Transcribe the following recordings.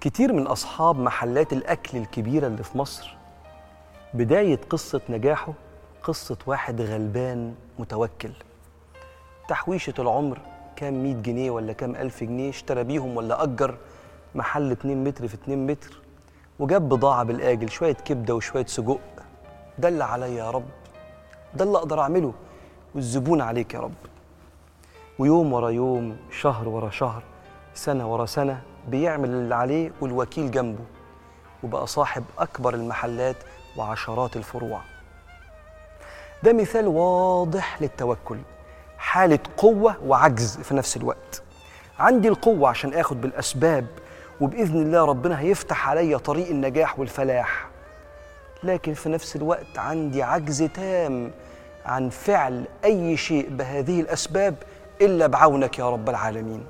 كتير من أصحاب محلات الأكل الكبيرة اللي في مصر بداية قصة نجاحه قصة واحد غلبان متوكل. تحويشة العمر كام مية جنيه ولا كام ألف جنيه اشترى بيهم ولا أجر محل 2 متر في 2 متر وجاب بضاعة بالآجل شوية كبدة وشوية سجق. ده اللي عليا يا رب ده اللي أقدر أعمله والزبون عليك يا رب. ويوم ورا يوم شهر ورا شهر سنة ورا سنة بيعمل اللي عليه والوكيل جنبه وبقى صاحب أكبر المحلات وعشرات الفروع. ده مثال واضح للتوكل حالة قوة وعجز في نفس الوقت. عندي القوة عشان آخد بالأسباب وبإذن الله ربنا هيفتح عليا طريق النجاح والفلاح. لكن في نفس الوقت عندي عجز تام عن فعل أي شيء بهذه الأسباب إلا بعونك يا رب العالمين.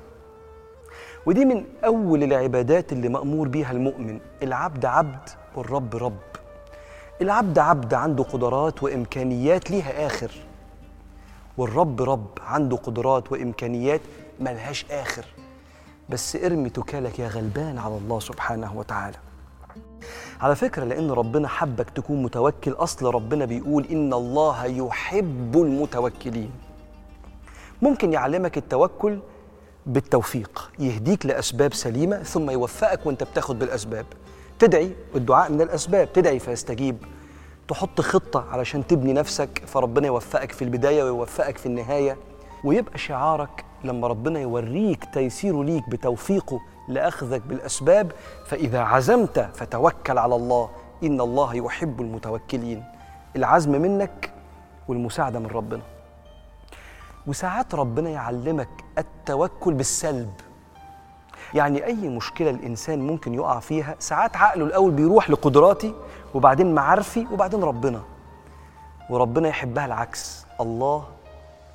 ودي من أول العبادات اللي مأمور بيها المؤمن العبد عبد والرب رب. العبد عبد عنده قدرات وإمكانيات ليها آخر والرب رب عنده قدرات وإمكانيات ملهاش آخر. بس ارمي توكالك يا غلبان على الله سبحانه وتعالى. على فكرة لأن ربنا حبك تكون متوكل أصل ربنا بيقول إن الله يحب المتوكلين. ممكن يعلمك التوكل بالتوفيق. يهديك لأسباب سليمة ثم يوفقك وأنت بتاخد بالأسباب. تدعي والدعاء من الأسباب. تدعي فيستجيب. تحط خطة علشان تبني نفسك فربنا يوفقك في البداية ويوفقك في النهاية. ويبقى شعارك لما ربنا يوريك تيسيره ليك بتوفيقه لأخذك بالأسباب فإذا عزمت فتوكل على الله. إن الله يحب المتوكلين. العزم منك والمساعدة من ربنا. وساعات ربنا يعلمك التوكل بالسلب. يعني أي مشكلة الإنسان ممكن يقع فيها ساعات عقله الأول بيروح لقدراتي وبعدين معارفي وبعدين ربنا. وربنا يحبها العكس الله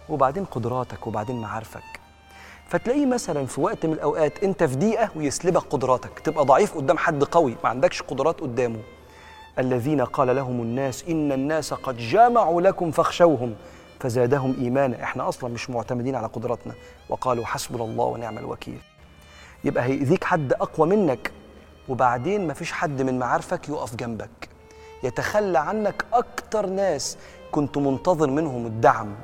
وبعدين قدراتك وبعدين معارفك. فتلاقيه مثلا في وقت من الأوقات أنت في ضيقة ويسلبك قدراتك تبقى ضعيف قدام حد قوي ما عندكش قدرات قدامه. الذين قال لهم الناس إن الناس قد جمعوا لكم فاخشوهم. فزادهم إيمانا. إحنا أصلا مش معتمدين على قدراتنا. وقالوا حسبنا الله ونعم الوكيل. يبقى هيأذيك حد أقوى منك وبعدين مفيش حد من معارفك يقف جنبك. يتخلى عنك أكتر ناس كنت منتظر منهم الدعم.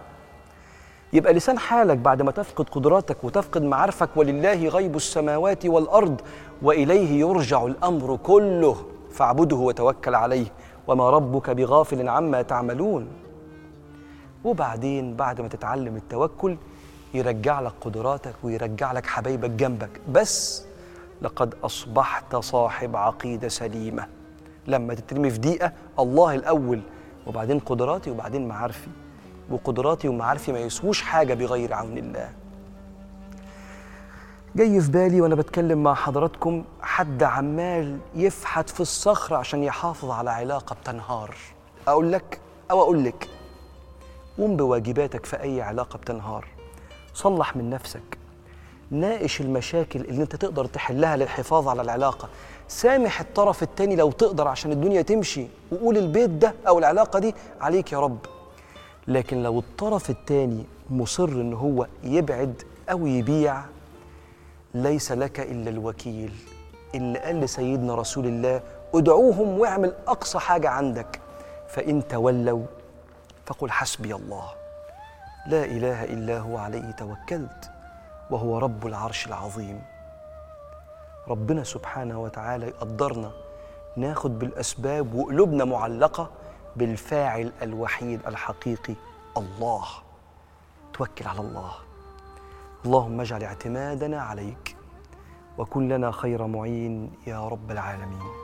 يبقى لسان حالك بعد ما تفقد قدراتك وتفقد معارفك ولله غيب السماوات والأرض وإليه يرجع الأمر كله. فاعبده وتوكل عليه. وما ربك بغافل عما تعملون. وبعدين بعد ما تتعلم التوكل يرجع لك قدراتك ويرجع لك حبايبك جنبك. بس لقد أصبحت صاحب عقيدة سليمة. لما تترمي في دقيقة الله الأول وبعدين قدراتي وبعدين معارفي. وقدراتي ومعارفي ما يسووش حاجة بغير عون الله. جاي في بالي وأنا بتكلم مع حضراتكم حد عمال يفحت في الصخر عشان يحافظ على علاقة بتنهار. أقول لك أو أقول لك قوم بواجباتك في أي علاقة بتنهار. صلح من نفسك. ناقش المشاكل اللي أنت تقدر تحلها للحفاظ على العلاقة. سامح الطرف التاني لو تقدر عشان الدنيا تمشي وقول البيت ده أو العلاقة دي عليك يا رب. لكن لو الطرف التاني مصر إن هو يبعد أو يبيع ليس لك إلا الوكيل. اللي قال لسيدنا رسول الله ادعوهم واعمل أقصى حاجة عندك. فإن تولوا فقل حسبي الله. لا إله إلا هو عليه توكلت وهو رب العرش العظيم. ربنا سبحانه وتعالى يقدرنا ناخد بالأسباب وقلوبنا معلقة بالفاعل الوحيد الحقيقي الله. توكل على الله. اللهم اجعل اعتمادنا عليك وكن لنا خير معين يا رب العالمين.